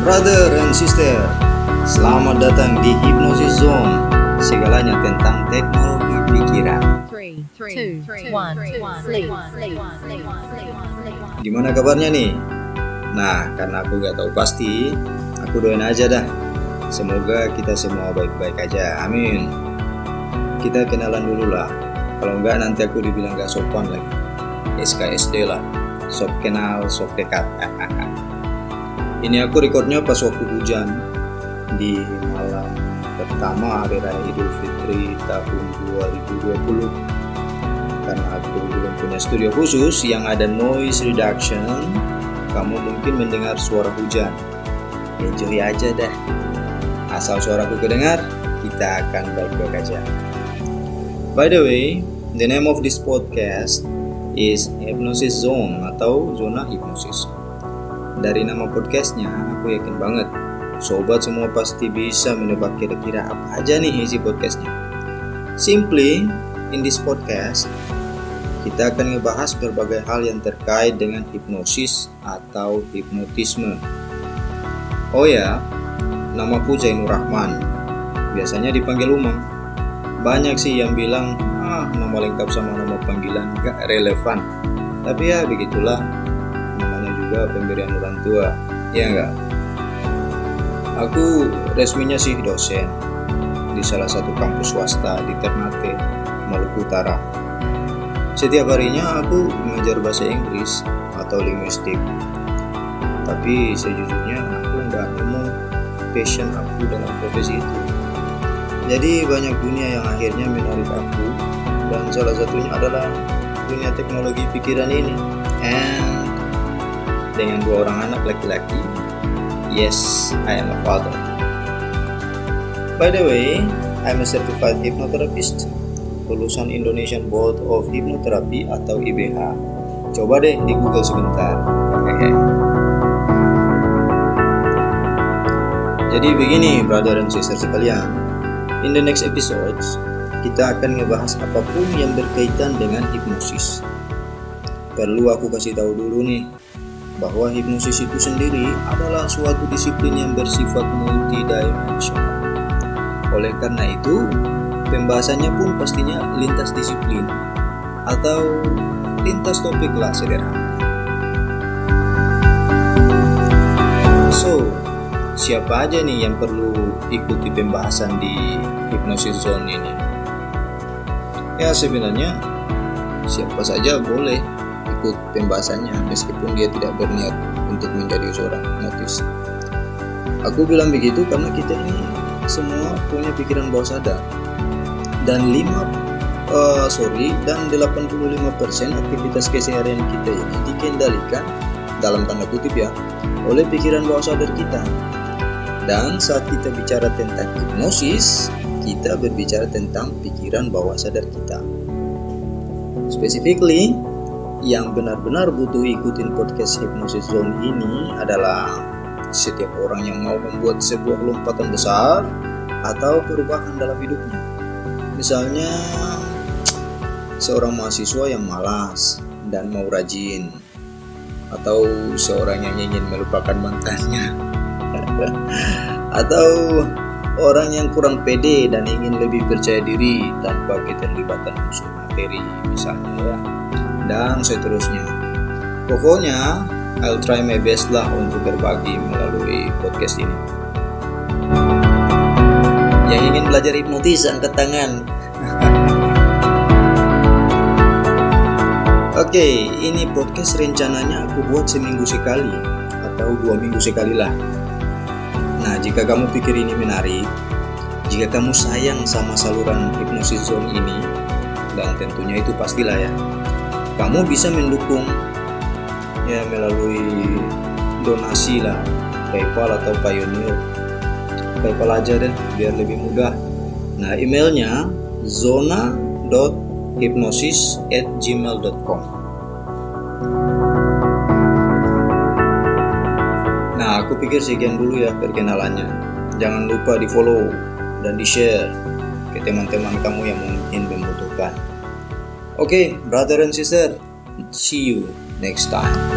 Brother and sister, selamat datang di Hypnosis Zone. Segalanya tentang teknologi pikiran. Gimana kabarnya nih? Nah, karena aku gak tahu pasti, aku doain aja dah. Semoga kita semua baik-baik aja. Amin. Kita kenalan dulu lah. Kalau enggak nanti aku dibilang gak sopan lagi. SKSD lah. Sok kenal, sok dekat. Ini aku recordnya pas waktu hujan. Di malam pertama hari raya Idul Fitri tahun 2020 karena aku belum punya studio khusus yang ada noise reduction kamu mungkin mendengar suara hujan. Enjoy aja dah. Asal suaraku kedengar kita akan baik-baik aja. By the way the name of this podcast is Hypnosis Zone atau zona hipnosis dari nama podcastnya, aku yakin banget sobat semua pasti bisa menebak kira-kira apa aja nih isi podcastnya. Simply, in this podcast, kita akan ngebahas berbagai hal yang terkait dengan hipnosis atau hipnotisme. Oh ya, namaku Zainur Rahman. Biasanya dipanggil Umang. Banyak sih yang bilang, ah nama lengkap sama nama panggilan gak relevan. Tapi ya begitulah, juga pemberian orang tua, ya enggak? Aku resminya sih dosen di salah satu kampus swasta di Ternate, Maluku Utara. Setiap harinya aku mengajar bahasa Inggris atau linguistik. Tapi sejujurnya aku nggak nemu passion aku dalam profesi itu. Jadi banyak dunia yang akhirnya menarik aku dan salah satunya adalah dunia teknologi pikiran ini. And dengan dua orang anak laki-laki, yes, I am a father. By the way, I'm a certified hypnotherapist, lulusan Indonesian Board of Hypnotherapy atau IBH. Coba deh di Google sebentar. Jadi begini, brother and sister sekalian. In the next episodes, kita akan ngebahas apa pun yang berkaitan dengan hipnosis. Perlu aku kasih tahu dulu nih, bahwa hipnosis itu sendiri adalah suatu disiplin yang bersifat multidimensional. Oleh karena itu, pembahasannya pun pastinya lintas disiplin atau lintas topik lah sederhananya. So, siapa aja nih yang perlu ikuti pembahasan di hipnosis zone ini? Ya sebenarnya siapa saja boleh ikut pembahasannya meskipun dia tidak berniat untuk menjadi seorang hipnotis. Aku bilang begitu karena kita ini semua punya pikiran bawah sadar dan 5 uh, sorry dan 85% aktivitas keseharian kita ini dikendalikan dalam tanda kutip ya oleh pikiran bawah sadar kita. Dan saat kita bicara tentang hipnosis, kita berbicara tentang pikiran bawah sadar kita. Specifically, yang benar-benar butuh ikutin podcast Hypnosis Zone ini adalah setiap orang yang mau membuat sebuah lompatan besar atau perubahan dalam hidupnya. Misalnya, seorang mahasiswa yang malas dan mau rajin, atau seorang yang ingin melupakan mantannya, atau orang yang kurang pede dan ingin lebih percaya diri tanpa keterlibatan unsur materi misalnya ya dan seterusnya. Pokoknya I'll try my best lah untuk berbagi melalui podcast ini. Yang ingin belajar hipnotis angkat tangan. Oke, ini podcast rencananya aku buat seminggu sekali atau dua minggu sekali lah. Nah, jika kamu pikir ini menarik, jika kamu sayang sama saluran hipnosis zone ini, dan tentunya itu pastilah ya, kamu bisa mendukung ya melalui donasi lah, PayPal atau Pioneer. PayPal aja deh, biar lebih mudah. Nah, emailnya zona.hypnosis@gmail.com. Nah, aku pikir sekian dulu ya perkenalannya. Jangan lupa di follow dan di share ke teman-teman kamu yang mungkin membutuhkan. Okay, brother and sister, see you next time.